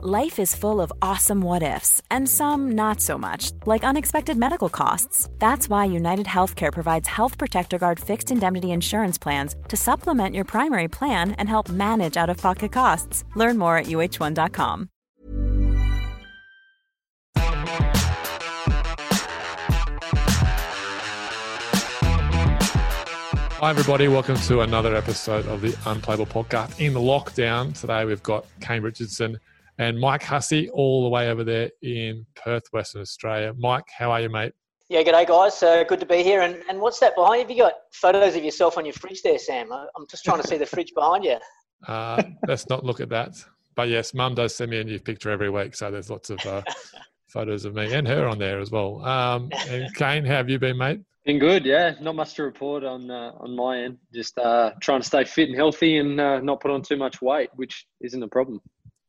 Life is full of awesome what ifs, and some not so much, like unexpected medical costs. That's why United Healthcare provides Health Protector Guard fixed indemnity insurance plans to supplement your primary plan and help manage out of pocket costs. Learn more at uh1.com. Hi, everybody. Welcome to another episode of the Unplayable Podcast. In the lockdown today, we've got Kane Richardson and Mike Hussey all the way over there in Perth, Western Australia. Mike, how are you, mate? Yeah, g'day guys. Uh, good to be here. And, and what's that behind you? Have you got photos of yourself on your fridge there, Sam? I'm just trying to see the fridge behind you. Uh, let's not look at that. But yes, Mum does send me a new picture every week, so there's lots of uh, photos of me and her on there as well. Um, and Kane, how have you been, mate? Been good, yeah. Not much to report on uh, on my end. Just uh, trying to stay fit and healthy and uh, not put on too much weight, which isn't a problem.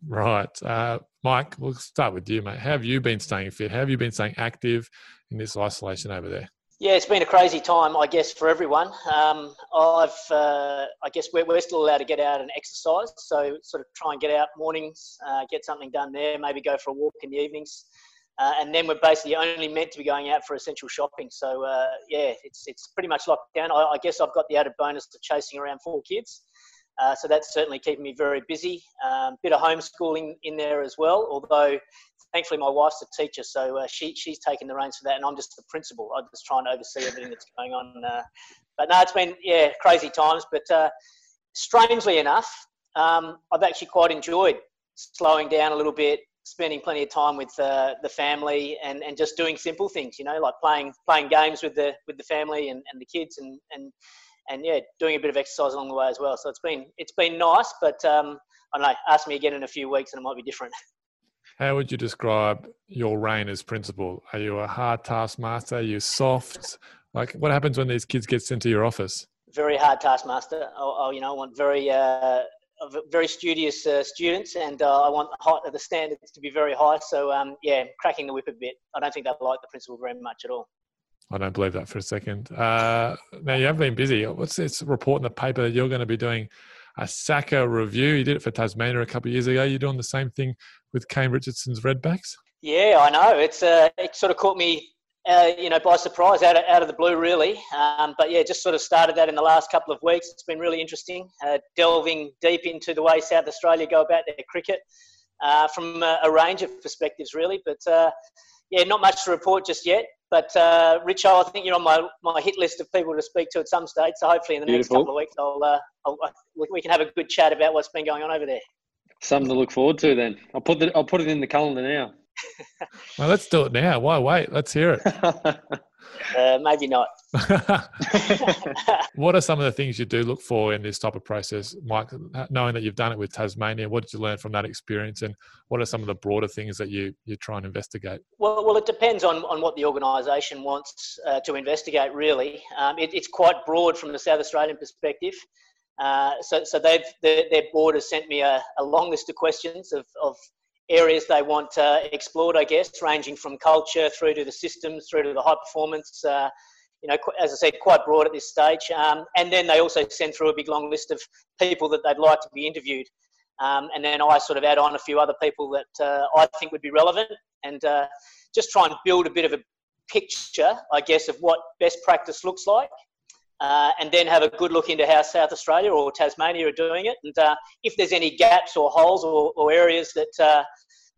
Right. Uh, Mike, we'll start with you, mate. How have you been staying fit? How have you been staying active in this isolation over there? Yeah, it's been a crazy time, I guess, for everyone. Um, I've, uh, I guess we're, we're still allowed to get out and exercise, so sort of try and get out mornings, uh, get something done there, maybe go for a walk in the evenings, uh, and then we're basically only meant to be going out for essential shopping. So uh, yeah, it's it's pretty much locked down. I, I, guess I've got the added bonus of chasing around four kids, uh, so that's certainly keeping me very busy. Um, bit of homeschooling in there as well, although thankfully my wife's a teacher, so uh, she, she's taking the reins for that, and I'm just the principal. I'm just trying to oversee everything that's going on. Uh, but no, it's been yeah crazy times. But uh, strangely enough, um, I've actually quite enjoyed slowing down a little bit, spending plenty of time with uh, the family, and, and just doing simple things. You know, like playing playing games with the with the family and, and the kids, and and and yeah, doing a bit of exercise along the way as well. So it's been it's been nice, but um, I don't know. Ask me again in a few weeks, and it might be different. How would you describe your reign as principal? Are you a hard taskmaster? Are you soft? Like, what happens when these kids get sent to your office? Very hard taskmaster. I, you know, I want very uh, very studious uh, students, and uh, I want the, the standards to be very high. So um, yeah, cracking the whip a bit. I don't think they like the principal very much at all. I don't believe that for a second. Uh, now you have been busy. What's this report in the paper that you're going to be doing a SACA review? You did it for Tasmania a couple of years ago. You're doing the same thing with Kane Richardson's Redbacks. Yeah, I know. It's uh, it sort of caught me, uh, you know, by surprise out of, out of the blue, really. Um, but yeah, just sort of started that in the last couple of weeks. It's been really interesting, uh, delving deep into the way South Australia go about their cricket uh, from a, a, range of perspectives, really. But uh, yeah, not much to report just yet. But uh, Richo, I think you're on my, my hit list of people to speak to at some stage. So hopefully in the Beautiful. next couple of weeks, I'll, uh, I'll, we can have a good chat about what's been going on over there. Something to look forward to then. I'll put the, I'll put it in the calendar now. Well, let's do it now. Why wait? Let's hear it. Uh, maybe not. what are some of the things you do look for in this type of process, Mike? Knowing that you've done it with Tasmania, what did you learn from that experience, and what are some of the broader things that you you try and investigate? Well, well, it depends on, on what the organisation wants uh, to investigate. Really, um, it, it's quite broad from the South Australian perspective. Uh, so, so they've their, their board has sent me a, a long list of questions of, of areas they want uh, explored, I guess, ranging from culture through to the systems, through to the high performance. Uh, you know, as I said, quite broad at this stage. Um, and then they also send through a big long list of people that they'd like to be interviewed. Um, and then I sort of add on a few other people that uh, I think would be relevant and uh, just try and build a bit of a picture, I guess, of what best practice looks like uh, and then have a good look into how South Australia or Tasmania are doing it, and uh, if there's any gaps or holes or, or areas that, uh,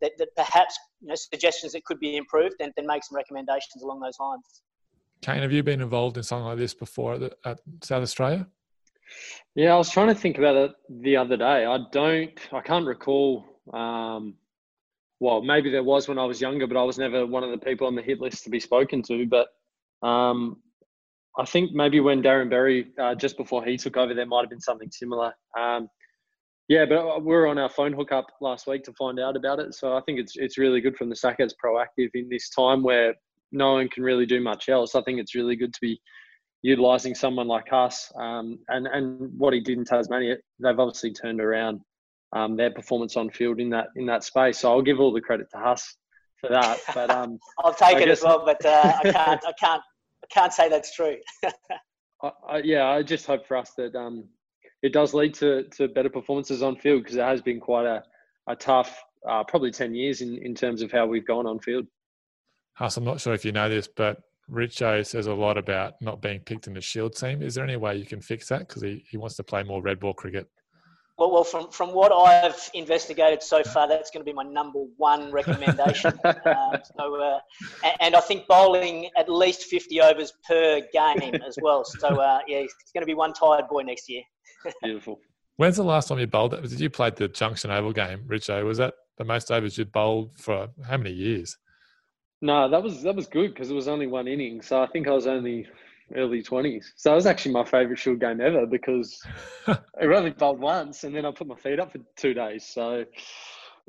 that, that perhaps you know, suggestions that could be improved, then, then make some recommendations along those lines. Kane, have you been involved in something like this before at, at South Australia? Yeah, I was trying to think about it the other day. I don't, I can't recall. Um, well, maybe there was when I was younger, but I was never one of the people on the hit list to be spoken to. But um, I think maybe when Darren Berry, uh, just before he took over, there might have been something similar. Um, yeah, but uh, we are on our phone hookup last week to find out about it. So I think it's it's really good from the SACA's proactive in this time where no one can really do much else. I think it's really good to be utilising someone like Huss. Um, and and what he did in Tasmania, they've obviously turned around um, their performance on field in that in that space. So I'll give all the credit to Huss for that. But um, I'll take I it guess, as well. But uh, I can't I can't can't say that's true. I, I, yeah, I just hope for us that um, it does lead to, to better performances on field because it has been quite a, a tough uh, probably 10 years in, in terms of how we've gone on field. Huss, I'm not sure if you know this, but Richo says a lot about not being picked in the Shield team. Is there any way you can fix that? Because he, he wants to play more red ball cricket. Well, well, from, from what I've investigated so far, that's going to be my number one recommendation. um, so, uh, and, and, I think bowling at least 50 overs per game as well. So, uh, yeah, it's going to be one tired boy next year. Beautiful. When's the last time you bowled? Did you play the Junction Oval game, Richo? Was that the most overs you'd bowled for how many years? No, that was that was good because it was only one inning. So I think I was only early twenties. So it was actually my favourite Shield game ever because it only bowled once, and then I put my feet up for two days. So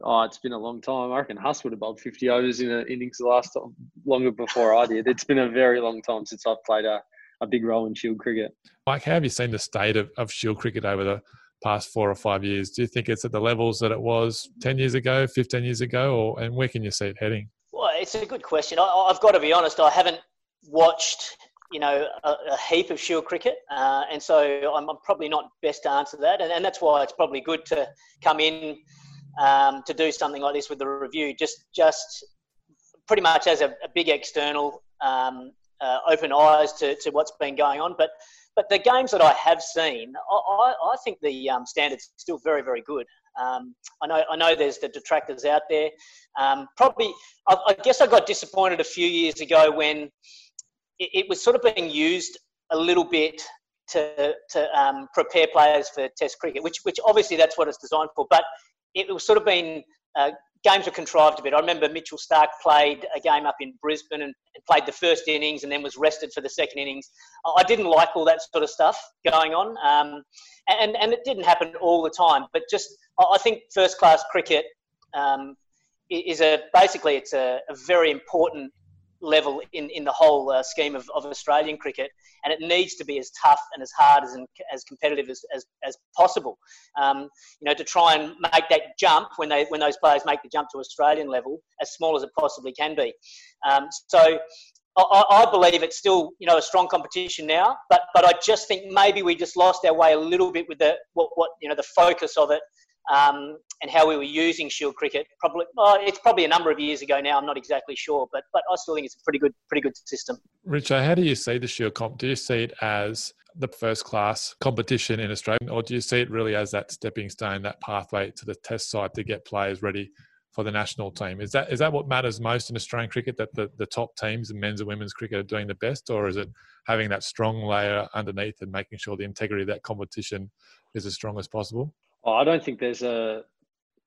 oh, it's been a long time. I reckon Huss would have bowled fifty overs in an innings the last time, longer before I did. It's been a very long time since I've played a, a big role in Shield cricket. Mike, how have you seen the state of, of Shield cricket over the past four or five years? Do you think it's at the levels that it was ten years ago, fifteen years ago, or and where can you see it heading? Well, it's a good question. I, have got to be honest. I haven't watched you know, a, a heap of Shield cricket, uh, and so I'm, I'm, probably not best to answer that, and, and, that's why it's probably good to come in um, to do something like this with the review, just just pretty much as a, a big external, um, uh, open eyes to, to what's been going on. But but the games that I have seen, I, I think the um, standards still very very good. Um, I know I know there's the detractors out there. Um, probably, I, I, guess I got disappointed a few years ago when it, it was sort of being used a little bit to, to um, prepare players for Test cricket, which, which obviously that's what it's designed for. But it was sort of been uh, games were contrived a bit. I remember Mitchell Starc played a game up in Brisbane and, and, played the first innings and then was rested for the second innings. I didn't like all that sort of stuff going on, um, and and it didn't happen all the time. But just I think first class cricket um, is a basically it's a, a very important level in, in the whole uh, scheme of, of Australian cricket, and it needs to be as tough and as hard as as competitive as, as, as possible. Um, you know, to try and make that jump when they when those players make the jump to Australian level as small as it possibly can be. Um, so. I, I, believe it's still, you know, a strong competition now, but but I just think maybe we just lost our way a little bit with the what, what you know the focus of it um, and how we were using Shield cricket. Probably, oh, it's probably a number of years ago now. I'm not exactly sure, but but I still think it's a pretty good, pretty good system. Richard, how do you see the Shield comp? Do you see it as the first class competition in Australia, or do you see it really as that stepping stone, that pathway to the Test side to get players ready? For the national team, is that is that what matters most in Australian cricket? That the, the top teams in men's and women's cricket are doing the best, or is it having that strong layer underneath and making sure the integrity of that competition is as strong as possible? Oh, I don't think there's a.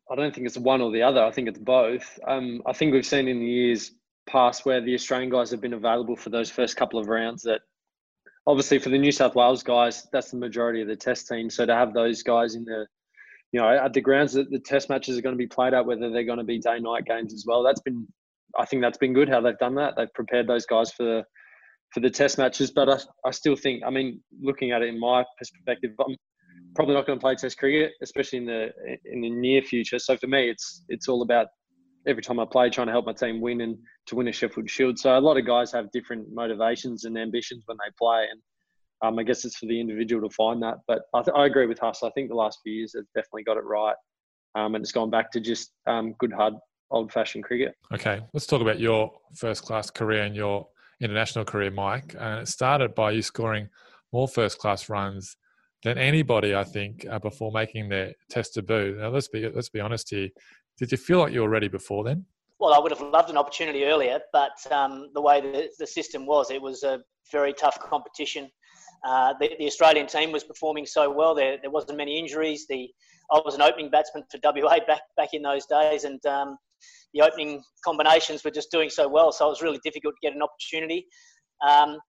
I don't think it's one or the other. I think it's both. Um, I think we've seen in the years past where the Australian guys have been available for those first couple of rounds. That obviously for the New South Wales guys, that's the majority of the Test team. So to have those guys in the, you know, at the grounds that the Test matches are going to be played at, whether they're going to be day night games as well, that's been. I think that's been good how they've done that. They've prepared those guys for for the Test matches. But I, I still think, I mean, looking at it in my perspective, I'm, probably not going to play Test cricket, especially in the in the near future. So for me, it's it's all about every time I play, trying to help my team win and to win a Sheffield Shield. So a lot of guys have different motivations and ambitions when they play, and um, I guess it's for the individual to find that. But I, th- I agree with Huss. I think the last few years have definitely got it right, um, and it's gone back to just um, good hard old fashioned cricket. Okay, let's talk about your first class career and your international career, Mike. And it started by you scoring more first class runs than anybody, I think, uh, before making their test debut. Now, let's be let's be honest here. Did you feel like you were ready before then? Well, I would have loved an opportunity earlier, but um, the way the, the system was, it was a very tough competition. Uh, the, the, Australian team was performing so well. There, there wasn't many injuries. The I was an opening batsman for WA back back in those days, and um, the opening combinations were just doing so well. So it was really difficult to get an opportunity. Um,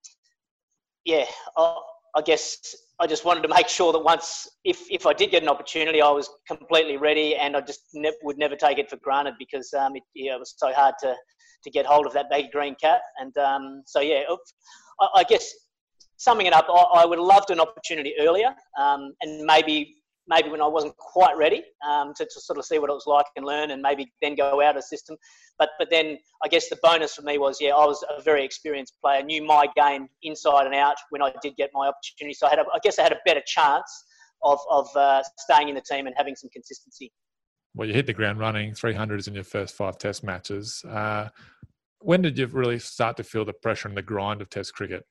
yeah, I, I guess I just wanted to make sure that once, if, if I did get an opportunity, I was completely ready and I just ne- would never take it for granted because um, it, it was so hard to, to get hold of that baggy green cap. And um, so, yeah, I, I, guess summing it up, I, I would have loved an opportunity earlier um, and maybe maybe when I wasn't quite ready um, to, to, sort of see what it was like and learn and maybe then go out of system. But but then I guess the bonus for me was yeah I was a very experienced player, knew my game inside and out when I did get my opportunity. So I had a, I guess I had a better chance of of uh, staying in the team and having some consistency. well, you hit the ground running, 300s in your first five Test matches. Uh, when did you really start to feel the pressure and the grind of Test cricket?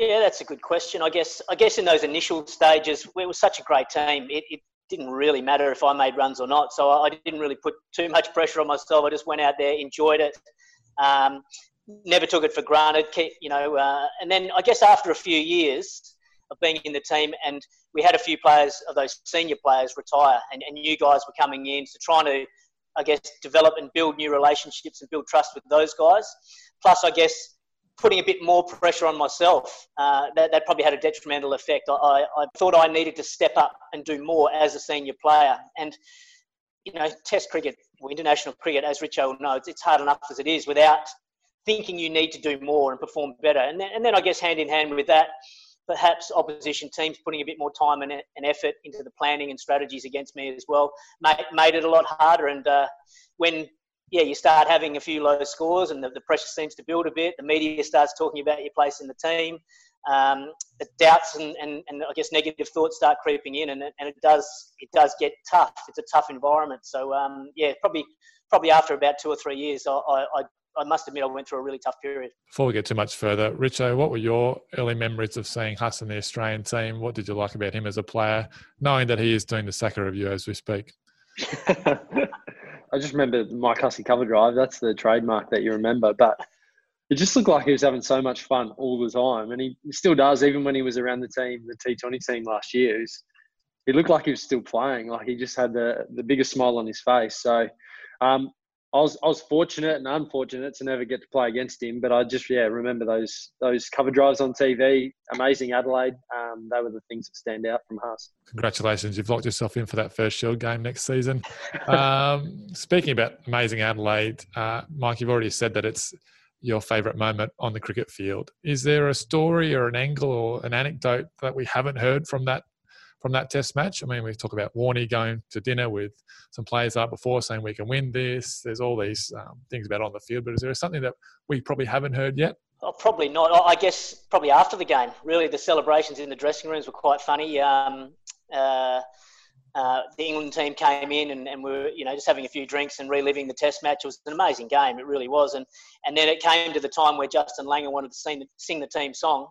Yeah, that's a good question. I guess I guess in those initial stages, we were such a great team. It, it didn't really matter if I made runs or not. So I didn't really put too much pressure on myself. I just went out there, enjoyed it, um, never took it for granted. You know, uh, and then I guess after a few years of being in the team, and we had a few players of those senior players retire, and, and new guys were coming in, so trying to, I guess, develop and build new relationships and build trust with those guys. Plus, I guess putting a bit more pressure on myself. Uh, that, that probably had a detrimental effect. I, I, I, thought I needed to step up and do more as a senior player. And, you know, Test cricket, or international cricket, as Richo will know, it's, it's hard enough as it is without thinking you need to do more and perform better. And then, and then I guess hand in hand with that, perhaps opposition teams putting a bit more time and, and effort into the planning and strategies against me as well made, made it a lot harder. And uh, when yeah, you start having a few low scores and the, the, pressure seems to build a bit. The media starts talking about your place in the team. Um, the doubts and, and, and I guess negative thoughts start creeping in, and it, and it does it does get tough. It's a tough environment. So um, yeah, probably probably after about two or three years, I, I, I must admit I went through a really tough period. Before we get too much further, Richo, what were your early memories of seeing Huss in the Australian team? What did you like about him as a player, knowing that he is doing the SACA review as we speak? I just remember Mike Hussey cover drive. That's the trademark that you remember. But it just looked like he was having so much fun all the time, and he still does. Even when he was around the team, the T20 team last year, he, was, he looked like he was still playing. Like he just had the the biggest smile on his face. So um, I was I was fortunate and unfortunate to never get to play against him, but I just yeah remember those those cover drives on TV. Amazing Adelaide. Um, they were the things that stand out from Huss. Congratulations, you've locked yourself in for that first Shield game next season. um, speaking about amazing Adelaide, uh, Mike, you've already said that it's your favourite moment on the cricket field. Is there a story or an angle or an anecdote that we haven't heard from that from that test match. I mean, we talk about Warney going to dinner with some players up before saying we can win this. There's all these um, things about on the field, but is there something that we probably haven't heard yet? Oh, probably not. I guess probably after the game. Really, the celebrations in the dressing rooms were quite funny. Um, uh, uh, the England team came in and, and we were, you know, just having a few drinks and reliving the Test match. It was an amazing game. It really was. And and then it came to the time where Justin Langer wanted to sing sing the team song,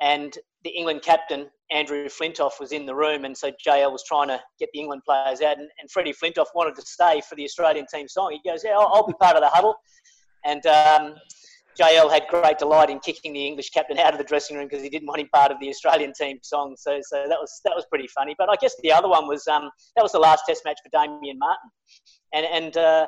and the England captain Andrew Flintoff was in the room, and so JL was trying to get the England players out, and, and Freddie Flintoff wanted to stay for the Australian team song. He goes, "Yeah, I'll, I'll be part of the huddle," and um, JL had great delight in kicking the English captain out of the dressing room because he didn't want him part of the Australian team song. So, so that was that was pretty funny. But I guess the other one was um, that was the last Test match for Damien Martyn, and and. Uh,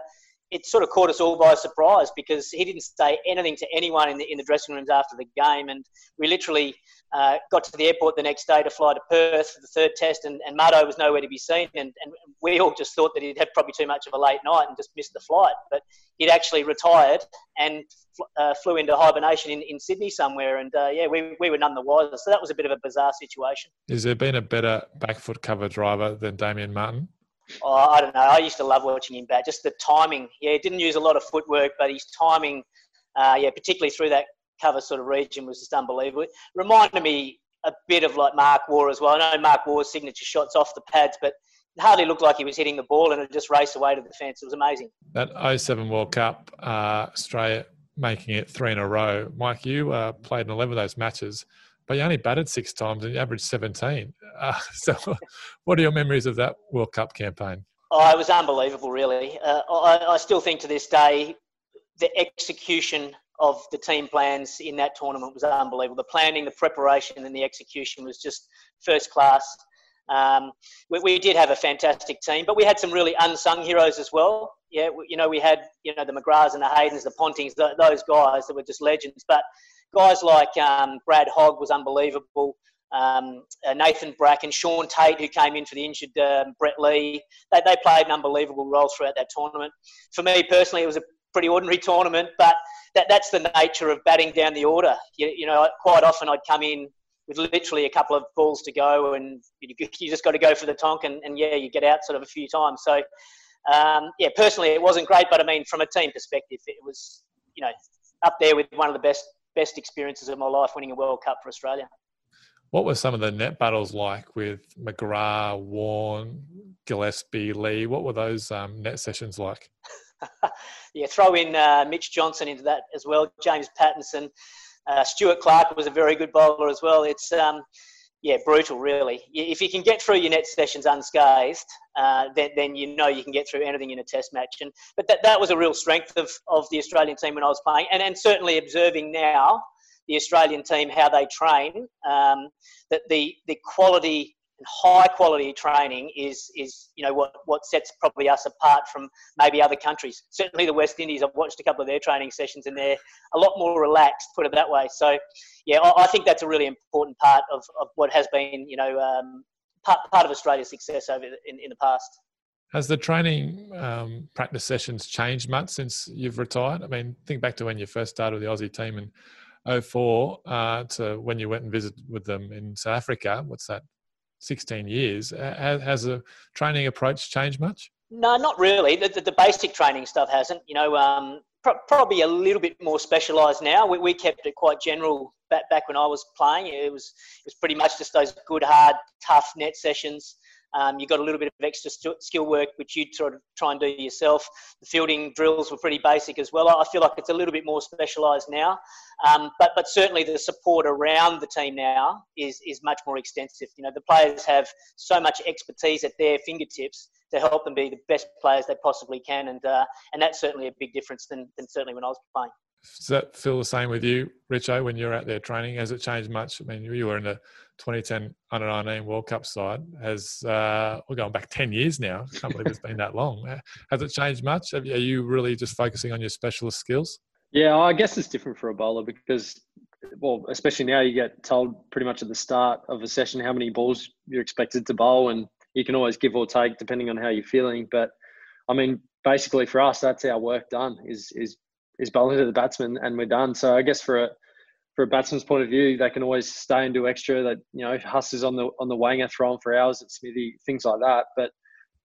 it sort of caught us all by surprise because he didn't say anything to anyone in the in the dressing rooms after the game, and we literally uh, got to the airport the next day to fly to Perth for the third test, and, and Maddo was nowhere to be seen, and, and we all just thought that he'd had probably too much of a late night and just missed the flight, but he'd actually retired and uh, flew into hibernation in, in Sydney somewhere, and uh, yeah, we, we were none the wiser. So that was a bit of a bizarre situation. Has there been a better back foot cover driver than Damien Martyn? Oh, I don't know. I used to love watching him bat. Just the timing. Yeah, he didn't use a lot of footwork, but his timing, uh, yeah, particularly through that cover sort of region was just unbelievable. It reminded me a bit of like Mark Waugh as well. I know Mark Waugh's signature shots off the pads, but hardly looked like he was hitting the ball and it just raced away to the fence. It was amazing. That 07 World Cup, uh, Australia making it three in a row. Mike, you uh, played in 11 of those matches but you only batted six times and you averaged 17. Uh, so, what are your memories of that World Cup campaign? Oh, it was unbelievable, really. Uh, I, I, still think to this day the execution of the team plans in that tournament was unbelievable. The planning, the preparation, and the execution was just first class. Um, we, we, did have a fantastic team, but we had some really unsung heroes as well. Yeah, you know, we had you know the McGraths and the Haydens, the Pontings, the, those guys that were just legends. But guys like um, Brad Hogg was unbelievable. Um, uh, Nathan Bracken, Shaun Tait, who came in for the injured um, Brett Lee, they, they played an unbelievable role throughout that tournament. For me personally, it was a pretty ordinary tournament, but that, that's the nature of batting down the order. You, you know, quite often I'd come in with literally a couple of balls to go, and you, you just got to go for the tonk, and, and, yeah, you get out sort of a few times. So, um, yeah, personally, it wasn't great, but I mean, from a team perspective, it was, you know, up there with one of the best best experiences of my life winning a World Cup for Australia. What were some of the net battles like with McGrath, Warne, Gillespie, Lee? What were those um, net sessions like? yeah, throw in uh, Mitch Johnson into that as well. James Pattinson, uh, Stuart Clark was a very good bowler as well. It's um, yeah, brutal, really. If you can get through your net sessions unscathed, uh, then, then you know you can get through anything in a test match. And but that, that was a real strength of, of the Australian team when I was playing, and, and certainly observing now the Australian team how they train. Um, that the the quality high quality training is is you know what what sets probably us apart from maybe other countries. Certainly the West Indies. I've watched a couple of their training sessions and they're a lot more relaxed. Put it that way. So yeah, I, I think that's a really important part of, of what has been you know um, part part of Australia's success over in, in the past. Has the training um, practice sessions changed much since you've retired? I mean, think back to when you first started with the Aussie team in 04 uh, to when you went and visited with them in South Africa. What's that? 16 years. Has the training approach changed much? No, not really. The, the, the basic training stuff hasn't. You know, um, pro- probably a little bit more specialised now. We, we kept it quite general back, back when I was playing. It was it was pretty much just those good, hard, tough net sessions. Um, you got a little bit of extra st- skill work, which you'd sort of try and do yourself. The fielding drills were pretty basic as well. I feel like it's a little bit more specialised now, um, but but certainly the support around the team now is is much more extensive. You know, the players have so much expertise at their fingertips to help them be the best players they possibly can, and uh, and that's certainly a big difference than, than certainly when I was playing. Does that feel the same with you, Richo, when you're out there training? Has it changed much? I mean, you were in the 2010 under 19 World Cup side. Has uh, we're going back 10 years now. I can't believe it's been that long. Uh, has it changed much? Are you really just focusing on your specialist skills? Yeah, I guess it's different for a bowler because, well, especially now you get told pretty much at the start of a session how many balls you're expected to bowl, and you can always give or take depending on how you're feeling. But I mean, basically for us, that's our work done is is is bowling to the batsman, and we're done. So I guess for a for a batsman's point of view, they can always stay and do extra. That you know, Huss is on the on the wanger throwing for hours at Smithy, things like that. But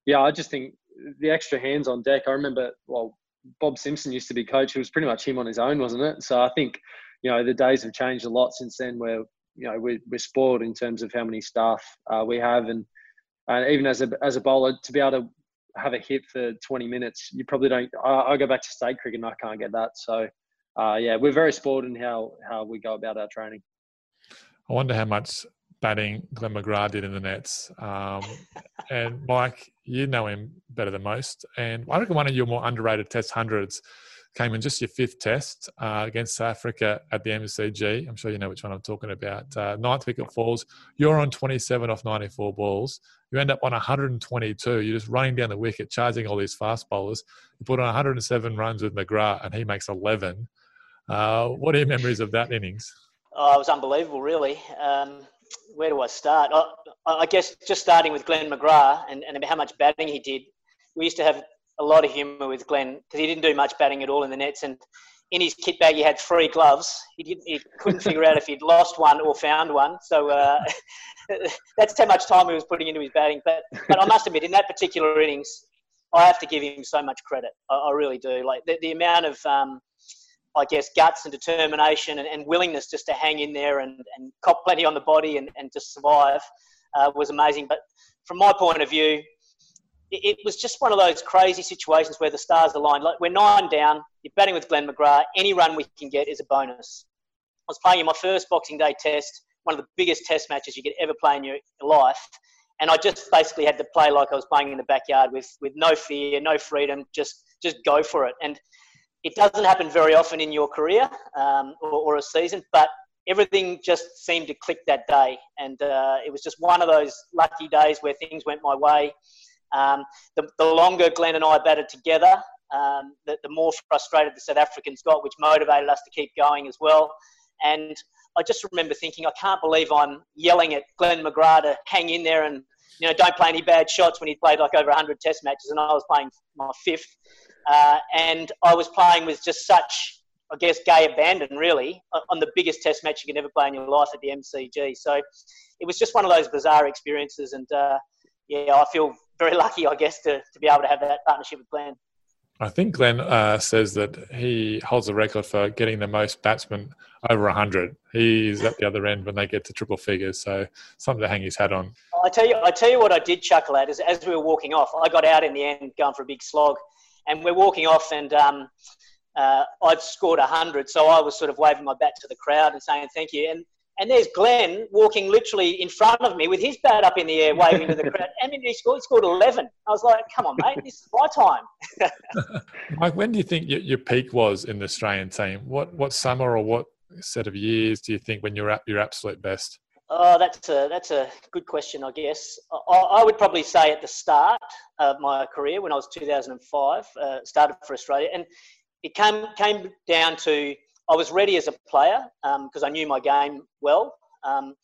yeah, I just think the extra hands on deck. I remember, well, Bob Simpson used to be coach. It was pretty much him on his own, wasn't it? So I think you know the days have changed a lot since then. Where you know we're, we're spoiled in terms of how many staff uh, we have, and uh, even as a as a bowler to be able to have a hit for 20 minutes, you probably don't. I, I go back to state cricket and I can't get that. So uh, yeah, we're very spoiled in how how we go about our training. I wonder how much batting Glenn McGrath did in the nets. Um, and Mike, you know him better than most. And I reckon one of your more underrated test hundreds came in just your fifth test uh, against South Africa at the MCG. I'm sure you know which one I'm talking about. Uh, ninth wicket falls. You're on 27 off 94 balls. You end up on 122. You're just running down the wicket, charging all these fast bowlers. You put on 107 runs with McGrath, and he makes 11. Uh, what are your memories of that innings? Oh, it was unbelievable, really. Um, where do I start? I, I, guess just starting with Glenn McGrath and, and how much batting he did. We used to have a lot of humour with Glenn because he didn't do much batting at all in the nets. And in his kit bag, he had three gloves. He, didn't, he couldn't figure out if he'd lost one or found one. So uh, that's how much time he was putting into his batting. But, but I must admit, in that particular innings, I have to give him so much credit. I, I really do. Like the, the amount of um, I guess, guts and determination and, and, willingness just to hang in there and, and cop plenty on the body and, and to survive uh, was amazing. But from my point of view, it, was just one of those crazy situations where the stars aligned. Like we're nine down, you're batting with Glenn McGrath. Any run we can get is a bonus. I was playing in my first Boxing Day test, one of the biggest test matches you could ever play in your life. And I just basically had to play like I was playing in the backyard with, with no fear, no freedom, just just go for it. And it doesn't happen very often in your career um, or, or, a season, but everything just seemed to click that day. And uh, it was just one of those lucky days where things went my way. Um, the, the, longer Glenn and I batted together, um, the, the, more frustrated the South Africans got, which motivated us to keep going as well. And I just remember thinking, I can't believe I'm yelling at Glenn McGrath to hang in there and you know don't play any bad shots when he played like over 100 Test matches, and I was playing my fifth. Uh, and I was playing with just such, I guess, gay abandon, really, on the biggest test match you can ever play in your life at the MCG. So it was just one of those bizarre experiences. And uh, yeah, I feel very lucky, I guess, to, to be able to have that partnership with Glenn. I think Glenn uh, says that he holds the record for getting the most batsmen over 100. He's at the other end when they get to triple figures, so something to hang his hat on. I tell you, I tell you what I did chuckle at is as we were walking off, I got out in the end going for a big slog, and we're walking off, and um, uh, I'd scored 100, so I was sort of waving my bat to the crowd and saying thank you, and and there's Glenn walking literally in front of me with his bat up in the air, waving to the crowd. And he scored, he scored 11. I was like, come on, mate, this is my time. Mike, when do you think your, your peak was in the Australian team? What what summer or what set of years do you think when you're at your absolute best? Oh, that's a that's a good question. I guess I, I would probably say at the start of my career, when I was 2005, uh, started for Australia, and it came came down to I was ready as a player because um, I knew my game well. Um,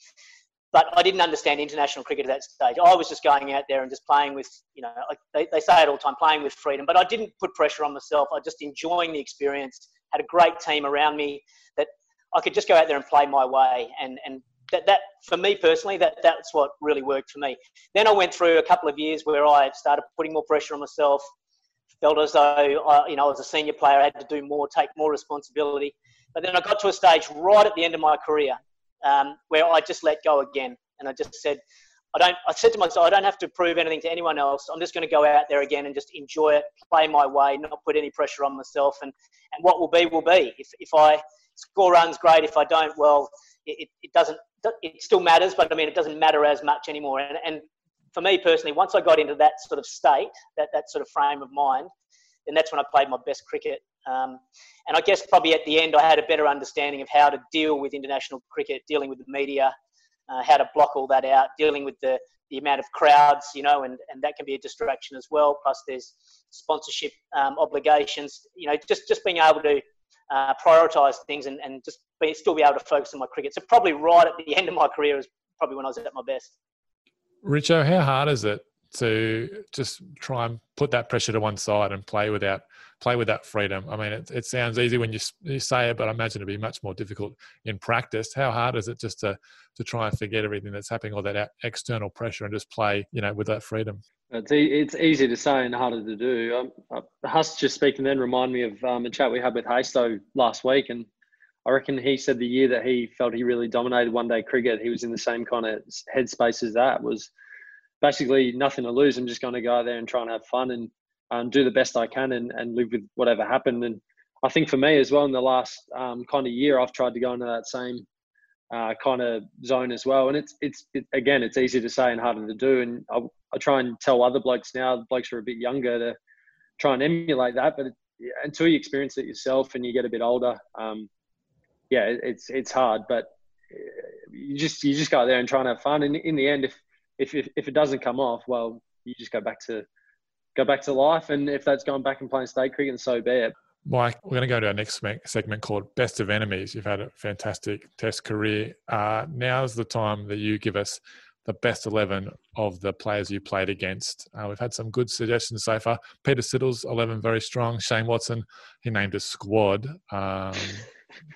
but I didn't understand international cricket at that stage. I was just going out there and just playing with, you know, they, they say it all the time, playing with freedom. But I didn't put pressure on myself. I just enjoying the experience. Had a great team around me that I could just go out there and play my way. And and that, that for me personally, that that's what really worked for me. Then I went through a couple of years where I started putting more pressure on myself. Felt as though I, you know, as a senior player, I had to do more, take more responsibility. But then I got to a stage right at the end of my career um, where I just let go again, and I just said, I don't. I said to myself, I don't have to prove anything to anyone else. I'm just going to go out there again and just enjoy it, play my way, not put any pressure on myself, and and what will be will be. If if I score runs, great. If I don't, well, it, it doesn't. It still matters, but I mean, it doesn't matter as much anymore. And and for me personally, once I got into that sort of state, that that sort of frame of mind, then that's when I played my best cricket. Um, and I guess probably at the end, I had a better understanding of how to deal with international cricket, dealing with the media, uh, how to block all that out, dealing with the, the amount of crowds, you know, and, and that can be a distraction as well. Plus, there's sponsorship um, obligations, you know, just, just being able to uh, prioritise things and, and just be, still be able to focus on my cricket. So, probably right at the end of my career is probably when I was at my best. Richo, how hard is it to just try and put that pressure to one side and play without play with that freedom. I mean, it, it sounds easy when you, you say it, but I imagine it'd be much more difficult in practice. How hard is it just to to try and forget everything that's happening, all that external pressure, and just play, you know, with that freedom? It's, e- it's easy to say and harder to do. Um, uh, Huss just speaking then remind me of um, a chat we had with Haystow last week, and I reckon he said the year that he felt he really dominated one day cricket, he was in the same kind of headspace as that. Was basically nothing to lose. I'm just going to go out there and try and have fun and um, do the best I can and, and live with whatever happened. And I think for me as well, in the last um, kind of year, I've tried to go into that same uh, kind of zone as well. And it's it's it, again, it's easy to say and harder to do. And I, I try and tell other blokes now, blokes who are a bit younger, to try and emulate that. But it, until you experience it yourself and you get a bit older, um, yeah, it, it's it's hard. But uh, you just you just go out there and try and have fun. And in the end, if if, if it doesn't come off, well, you just go back to go back to life. And if that's going back and playing state cricket, then so be it. Mike, we're going to go to our next segment called Best of Enemies. You've had a fantastic test career. Uh, now's the time that you give us the best 11 of the players you played against. Uh, we've had some good suggestions so far. Peter Siddle's 11, very strong. Shane Watson, he named a squad. Um,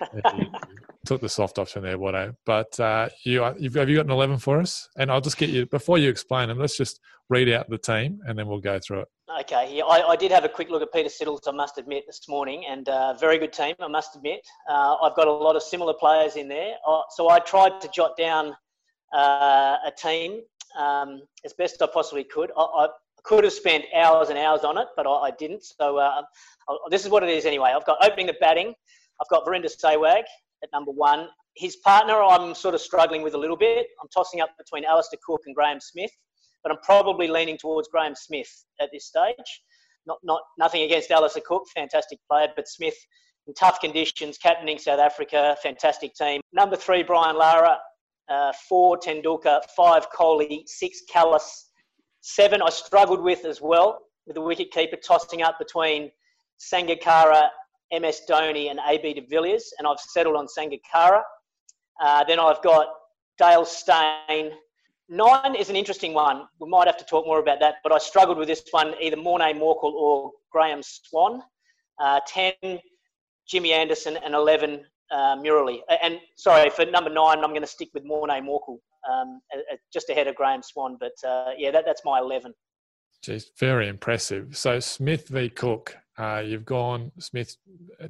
took the soft option there, Watto. But uh, you, have you got an 11 for us? And I'll just get you, before you explain them, let's just read out the team and then we'll go through it. Okay, yeah, I, I did have a quick look at Peter Siddle's, I must admit, this morning, and uh, very good team, I must admit. Uh, I've got a lot of similar players in there. Uh, so I tried to jot down uh, a team um, as best I possibly could. I, I, could have spent hours and hours on it, but I, I didn't. So uh, this is what it is anyway. I've got opening the batting. I've got Virender Sehwag at number one. His partner, I'm sort of struggling with a little bit. I'm tossing up between Alastair Cook and Graeme Smith, but I'm probably leaning towards Graeme Smith at this stage. Not, not nothing against Alastair Cook, fantastic player, but Smith in tough conditions, captaining South Africa, fantastic team. Number three, Brian Lara. Uh, four, Tendulkar. Five, Kohli. Six, Kallis. Seven, I struggled with as well, with the wicket keeper tossing up between Sangakkara MS Dhoni and AB de Villiers, and I've settled on Sangakkara. Uh, then I've got Dale Steyn. Nine is an interesting one. We might have to talk more about that, but I struggled with this one, either Morne Morkel or Graeme Swann. Uh, 10, Jimmy Anderson, and 11, uh, Murali. And sorry, for number nine, I'm going to stick with Morne Morkel, um, just ahead of Graeme Swann. But uh, yeah, that, that's my 11. Jeez, very impressive. So Smith v Cook, Uh, you've gone Smith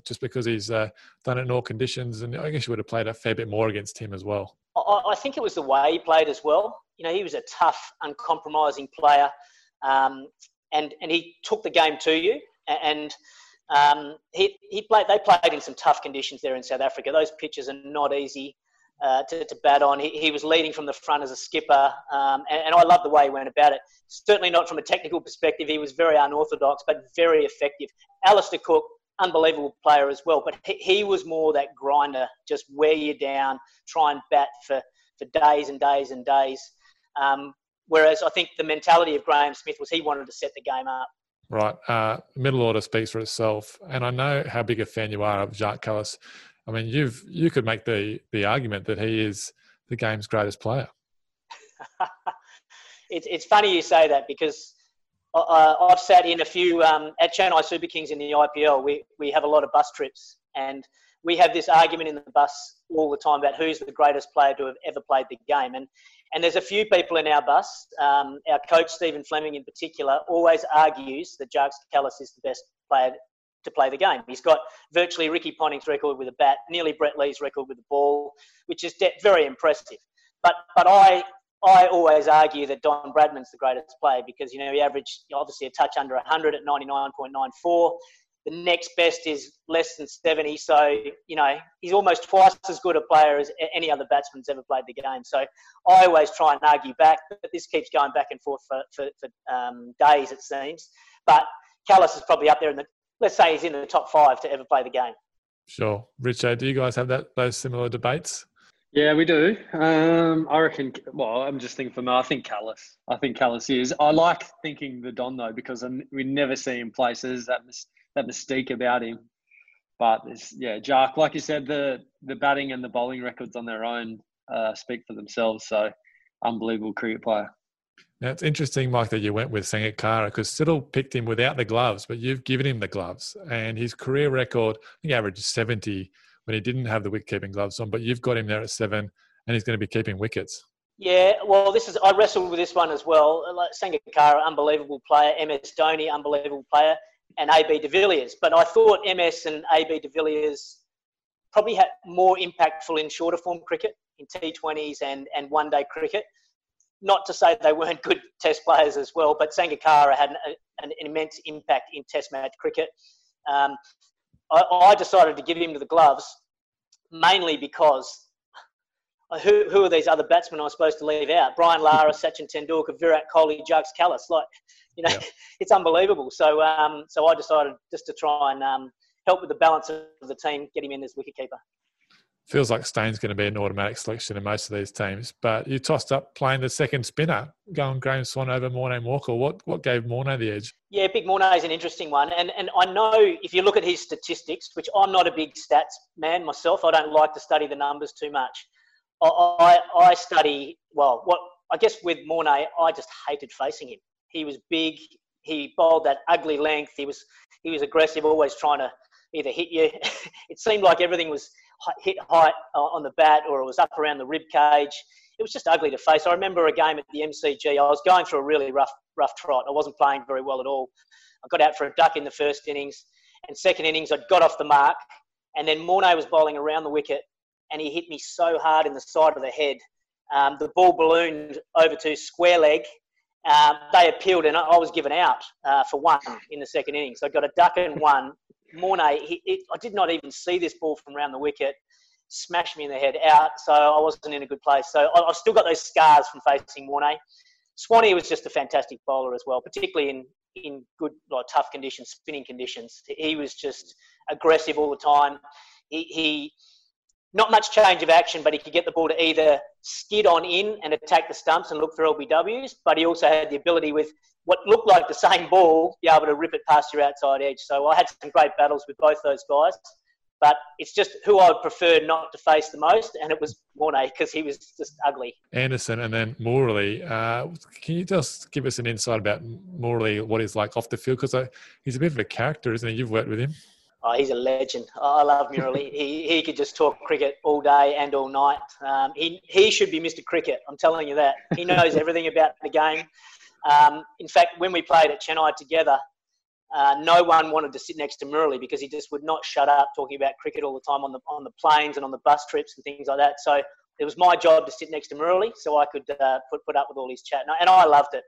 just because he's uh, done it in all conditions, and I guess you would have played a fair bit more against him as well. I, I think it was the way he played as well. You know, he was a tough, uncompromising player, um, and and he took the game to you. And um, he he played. They played in some tough conditions there in South Africa. Those pitches are not easy. Uh, to, to, bat on. He, he, was leading from the front as a skipper, um, and, and, I love the way he went about it. Certainly not from a technical perspective. He was very unorthodox, but very effective. Alastair Cook, unbelievable player as well, but he, he was more that grinder, just wear you down, try and bat for, for days and days and days. Um, whereas I think the mentality of Graeme Smith was he wanted to set the game up. Right. Uh, middle order speaks for itself. And I know how big a fan you are of Jacques Kallis. I mean, you've you could make the the argument that he is the game's greatest player. it's it's funny you say that because uh, I've sat in a few um, at Chennai Super Kings in the IPL. We we have a lot of bus trips, and we have this argument in the bus all the time about who's the greatest player to have ever played the game. And and there's a few people in our bus. Um, our coach Stephen Fleming, in particular, always argues that Jacques Kallis is the best player to play the game. He's got virtually Ricky Ponting's record with a bat, nearly Brett Lee's record with the ball, which is very impressive. But but I I always argue that Don Bradman's the greatest player because you know he averaged obviously a touch under 100 at 99.94. The next best is less than 70. So you know he's almost twice as good a player as any other batsman's ever played the game. So I always try and argue back, but this keeps going back and forth for for, for um, days it seems. But Kallis is probably up there in the let's say he's in the top five to ever play the game. Sure, Richard. Do you guys have that those similar debates? Yeah, we do. Um, I reckon. Well, I'm just thinking for me. I think Kallis. I think Kallis is. I like thinking the Don though because we never see him play. So there's that that mystique about him. But it's, yeah, Jack. Like you said, the the batting and the bowling records on their own uh, speak for themselves. So unbelievable cricket player. Now it's interesting, Mike, that you went with Sangakkara because Siddle picked him without the gloves, but you've given him the gloves, and his career record, I think, averaged seventy when he didn't have the wicket keeping gloves on. But you've got him there at seven, and he's going to be keeping wickets. Yeah, well, this is I wrestled with this one as well. Like Sangakkara, unbelievable player. MS Dhoni, unbelievable player, and AB de Villiers. But I thought MS and AB de Villiers probably had more impactful in shorter form cricket, in T20s and and one day cricket not to say they weren't good test players as well, but Sangakkara had an, an immense impact in test match cricket. Um, I, I, decided to give him to the gloves mainly because who, who are these other batsmen I'm supposed to leave out? Brian Lara, Sachin Tendulkar, Virat Kohli, Jacques Kallis. Like, you know, yeah. it's unbelievable. So, um, so I decided just to try and um, help with the balance of the team, get him in as wicketkeeper feels like Steyn's going to be an automatic selection in most of these teams. But you tossed up playing the second spinner, going Graeme Swann over Morné Morkel. What what gave Morné the edge? Yeah, Big Morné is an interesting one, and and I know if you look at his statistics, which I'm not a big stats man myself, I don't like to study the numbers too much. I I, study well. What I guess with Morné, I just hated facing him. He was big. He bowled that ugly length. He was he was aggressive, always trying to either hit you. it seemed like everything was hit height on the bat or it was up around the rib cage. It was just ugly to face. I remember a game at the MCG. I was going through a really rough, rough trot. I wasn't playing very well at all. I got out for a duck in the first innings, and second innings I'd got off the mark, and then Morné was bowling around the wicket, and he hit me so hard in the side of the head. Um, the ball ballooned over to square leg. Um, they appealed, and I was given out uh, for one in the second innings. I got a duck and one, Morné, he, I did not even see this ball from around the wicket, smashed me in the head out, so I wasn't in a good place. So I, have still got those scars from facing Morné. Swanee was just a fantastic bowler as well, particularly in, in good, like, tough conditions, spinning conditions. He was just aggressive all the time. He, he not much change of action, but he could get the ball to either skid on in and attack the stumps and look for LBWs, but he also had the ability with what looked like the same ball, be able to rip it past your outside edge. So I had some great battles with both those guys. But it's just who I would prefer not to face the most, and it was Morné because he was just ugly. Anderson and then Murali. Uh, can you just give us an insight about Murali, what he's like off the field? Because he's a bit of a character, isn't he? You've worked with him. Oh, he's a legend. I love Murali. he, he could just talk cricket all day and all night. Um, he, he should be Mr. Cricket. I'm telling you that. He knows everything about the game. Um, in fact, when we played at Chennai together, uh, no one wanted to sit next to Murali because he just would not shut up talking about cricket all the time on the on the planes and on the bus trips and things like that. So it was my job to sit next to Murali so I could uh, put put up with all his chat, and I loved it.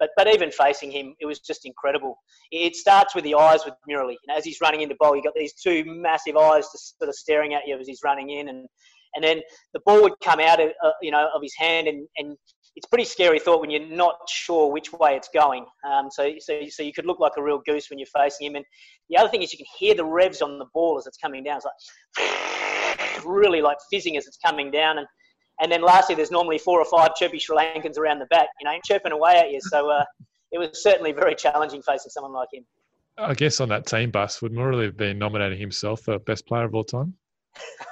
But but even facing him, it was just incredible. It starts with the eyes with Murali. You know, as he's running into bowl, you got these two massive eyes just sort of staring at you as he's running in, and and then the ball would come out of uh, you know of his hand, and and it's pretty scary thought when you're not sure which way it's going. Um, so, so, so you could look like a real goose when you're facing him. And the other thing is you can hear the revs on the ball as it's coming down. It's like really like fizzing as it's coming down. And, and then lastly, there's normally four or five chirpy Sri Lankans around the back, you know, chirping away at you. So uh, it was certainly very challenging facing someone like him. I guess on that team bus, would Murali have been nominating himself for best player of all time?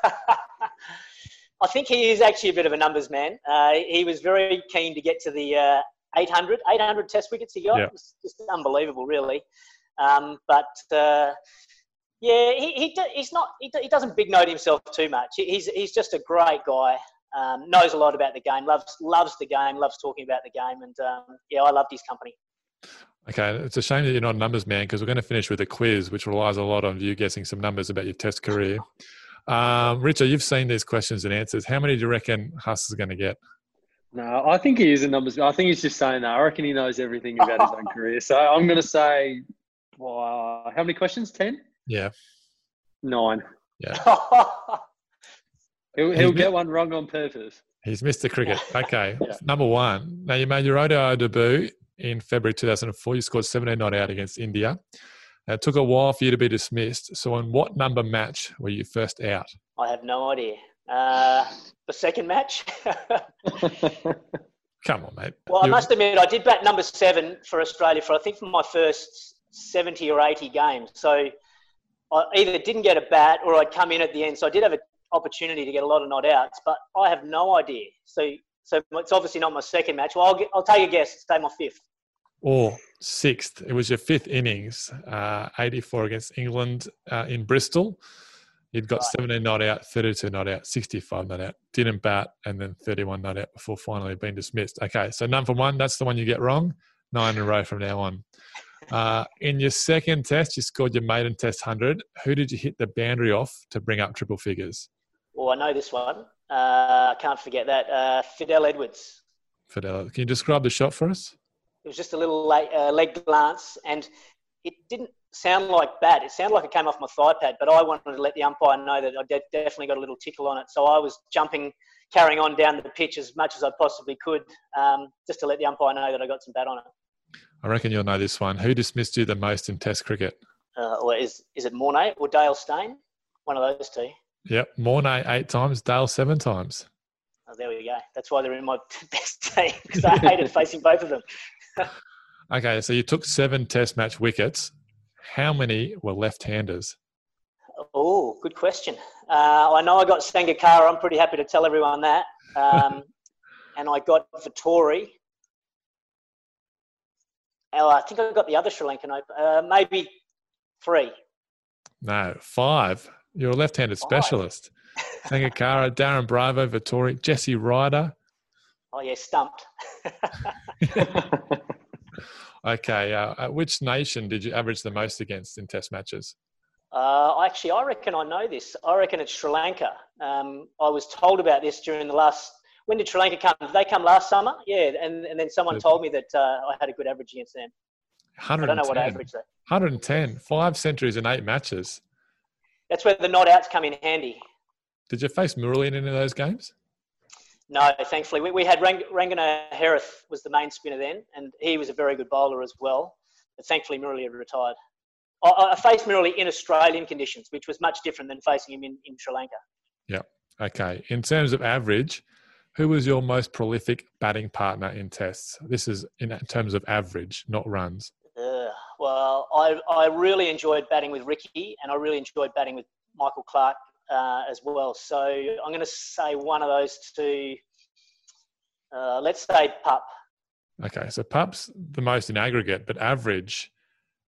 I think he is actually a bit of a numbers man. Uh, he was very keen to get to the uh, 800, 800 test wickets he got. Yeah. It was just unbelievable, really. Um, but uh, yeah, he, he, he's not, he, he, doesn't big note himself too much. He's, he's just a great guy. Um, knows a lot about the game, loves loves the game, loves talking about the game, and um, yeah, I loved his company. Okay, it's a shame that you're not a numbers man because we're going to finish with a quiz, which relies a lot on you guessing some numbers about your test career. Um, Richo, you've seen these questions and answers. How many do you reckon Huss is going to get? No, I think he is a numbers. I think he's just saying that. I reckon he knows everything about his own career. So I'm going to say, wow, how many questions? Ten? Yeah. Nine. Yeah. he'll, he'll get one wrong on purpose. He's Mr. Cricket. Okay. yeah. Number one. Now, you made your ODI debut in February 2004. You scored 17 not out against India. It took a while for you to be dismissed. So, in what number match were you first out? I have no idea. Uh, the second match. Come on, mate. Well, I must admit, I did bat number seven for Australia for I think for my first 70 or 80 games. So I either didn't get a bat or I'd come in at the end. So I did have an opportunity to get a lot of not outs, but I have no idea. So so it's obviously not my second match. Well, I'll, get, I'll take a guess. Say my fifth or sixth. It was your fifth innings, uh, 84 against England uh, in Bristol. You'd got 17 not out, 32 not out, 65 not out, didn't bat, and then 31 not out before finally being dismissed. Okay, so none for one. That's the one you get wrong. Nine in a row from now on. Uh, in your second test, you scored your maiden test 100. Who did you hit the boundary off to bring up triple figures? Well, I know this one. Uh, I can't forget that. Uh, Fidel Edwards. Fidel. Can you describe the shot for us? It was just a little leg, uh, leg glance, and it didn't sound like bad. It sounded like it came off my thigh pad, but I wanted to let the umpire know that I de- definitely got a little tickle on it. So I was jumping, carrying on down the pitch as much as I possibly could, um, just to let the umpire know that I got some bat on it. I reckon you'll know this one. Who dismissed you the most in Test cricket? Uh, or is is it Morné or Dale Steyn? One of those two. Yep, Morné eight times, Dale seven times. Oh, there we go. That's why they're in my best team because I hated facing both of them. Okay, so you took seven test match wickets. How many were left handers? Oh, good question. Uh, I know I got Sangakkara. I'm pretty happy to tell everyone that. Um, and I got Vettori. Oh, I think I got the other Sri Lankan open. Uh, maybe three. No, five. You're a left-handed five. specialist. Sangakkara, Darren Bravo, Vettori, Jesse Ryder, Oh yeah, stumped. okay, uh, which nation did you average the most against in Test matches? Uh, actually, I reckon I know this. I reckon it's Sri Lanka. Um, I was told about this during the last. When did Sri Lanka come? Did they come last summer? Yeah, and, and then someone told me that uh, I had a good average against them. I don't know what average that. 110, five centuries in eight matches. That's where the not outs come in handy. Did you face Murali in any of those games? No, thankfully we, we had Rang, Rangana Herath was the main spinner then, and he was a very good bowler as well. But thankfully Murali had retired. I, I faced Murali in Australian conditions, which was much different than facing him in, in Sri Lanka. Yeah. Okay. In terms of average, who was your most prolific batting partner in tests? This is in terms of average, not runs. Uh, well, I, I really enjoyed batting with Ricky, and I really enjoyed batting with Michael Clarke uh, as well. So I'm going to say one of those two. Uh, let's say Pup. Okay, so Pup's the most in aggregate, but average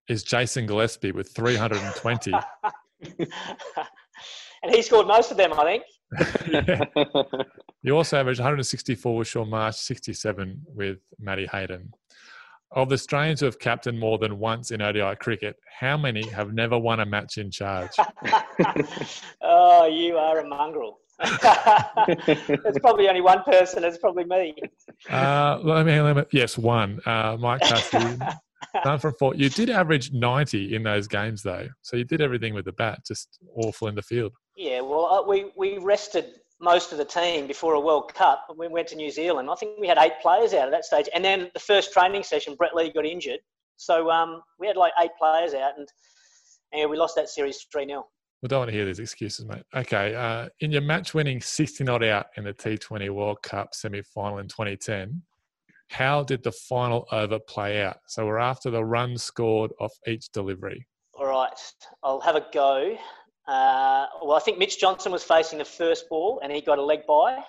is Jason Gillespie with 320. and he scored most of them, I think. yeah. You also averaged 164 with Shaun Marsh, 67 with Matty Hayden. Of the Australians who have captained more than once in ODI cricket, how many have never won a match in charge? oh, you are a mongrel. There's probably only one person. It's probably me. Uh, let me, let me, yes, one. Uh, Mike Hussey, none from four. You did average 90 in those games, though. So you did everything with the bat, just awful in the field. Yeah, well, uh, we, we rested most of the team before a World Cup. We went to New Zealand. I think we had eight players out at that stage. And then the first training session, Brett Lee got injured. So um, we had like eight players out, and, and we lost that series 3 0. We don't want to hear these excuses, mate. Okay. Uh, in your match winning 60 not out in the T20 World Cup semi final in 2010, how did the final over play out? So we're after the runs scored off each delivery. All right. I'll have a go. Uh, well, I think Mitch Johnson was facing the first ball and he got a leg bye.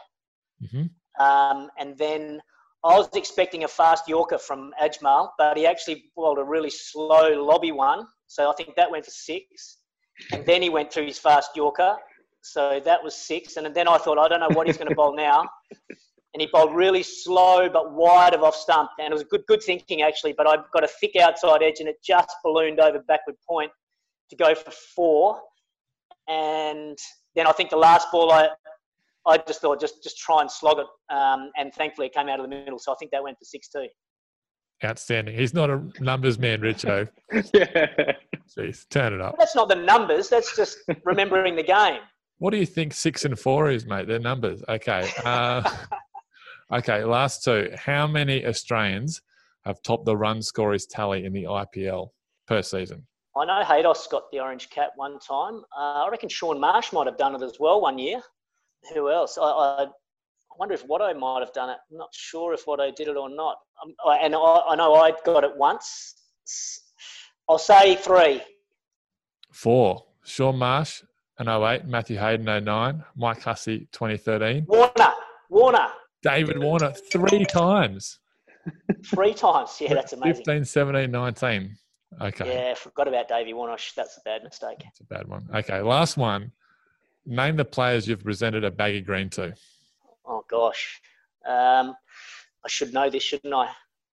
Mm-hmm. Um, and then I was expecting a fast Yorker from Ajmal, but he actually bowled a really slow lobby one. So I think that went for six and then he went through his fast Yorker. So that was six. And then I thought, I don't know what he's going to bowl now. And he bowled really slow but wide of off stump. And it was good, good thinking actually. But I got a thick outside edge and it just ballooned over backward point to go for four. And then I think the last ball I, I just thought just just try and slog it. Um, and thankfully it came out of the middle. So I think that went for six too. Outstanding. He's not a numbers man, Richo. yeah. Jeez, turn it up. That's not the numbers. That's just remembering the game. What do you think six and four is, mate? They're numbers. Okay. Uh, okay. Last two. How many Australians have topped the run scorers tally in the IPL per season? I know Haydos got the orange cap one time. Uh, I reckon Shaun Marsh might have done it as well one year. Who else? I, I, wonder if Watto might have done it. I'm not sure if Watto did it or not. Um, and I, I know I got it once. I'll say three. Four. Shaun Marsh in 08, Matthew Hayden 09, Mike Hussey 2013. Warner. Warner. David Warner three times. Three times. Yeah, that's amazing. 15, 17, 19. Okay. Yeah, forgot about Davey Warner. That's a bad mistake. It's a bad one. Okay, last one. Name the players you've presented a baggy green to. Oh gosh, um, I should know this, shouldn't I?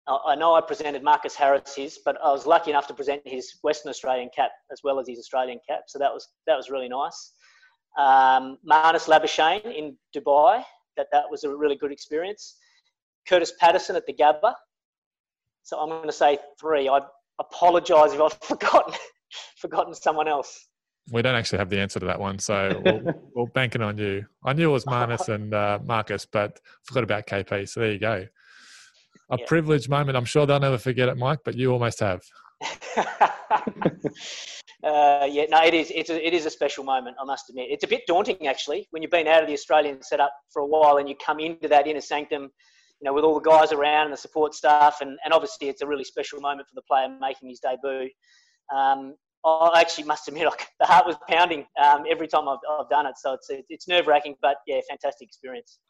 I know I presented Marcus Harris his, but I was lucky enough to present his Western Australian cap as well as his Australian cap, so that was that was really nice. Um, Marnus Labuschagne in Dubai, that that was a really good experience. Kurtis Patterson at the Gabba. So I'm going to say three. I apologise if I've forgotten forgotten someone else. We don't actually have the answer to that one, so we'll, we'll bank it on you. I knew it was Marnus and uh, Marcus, but forgot about KP. So there you go a yeah. privileged moment. I'm sure they'll never forget it, Mike, but you almost have. uh, yeah, no, it is. It's a, it is a special moment. I must admit, it's a bit daunting actually when you've been out of the Australian setup for a while and you come into that inner sanctum, you know, with all the guys around and the support staff, and, and obviously it's a really special moment for the player making his debut. Um, I actually must admit, like, the heart was pounding um, every time I've, I've done it. So it's it's nerve wracking, but yeah, fantastic experience.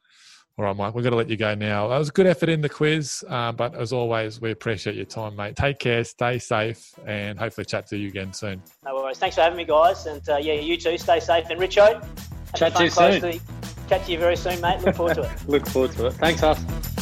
All right, Mike, we're going to let you go now. That was a good effort in the quiz, uh, but as always, we appreciate your time, mate. Take care, stay safe, and hopefully chat to you again soon. No worries. Thanks for having me, guys. And uh, yeah, you too. Stay safe. And Richo, chat to you soon. Chat to you very soon, mate. Look forward to it. Look forward to it. Thanks, Huss.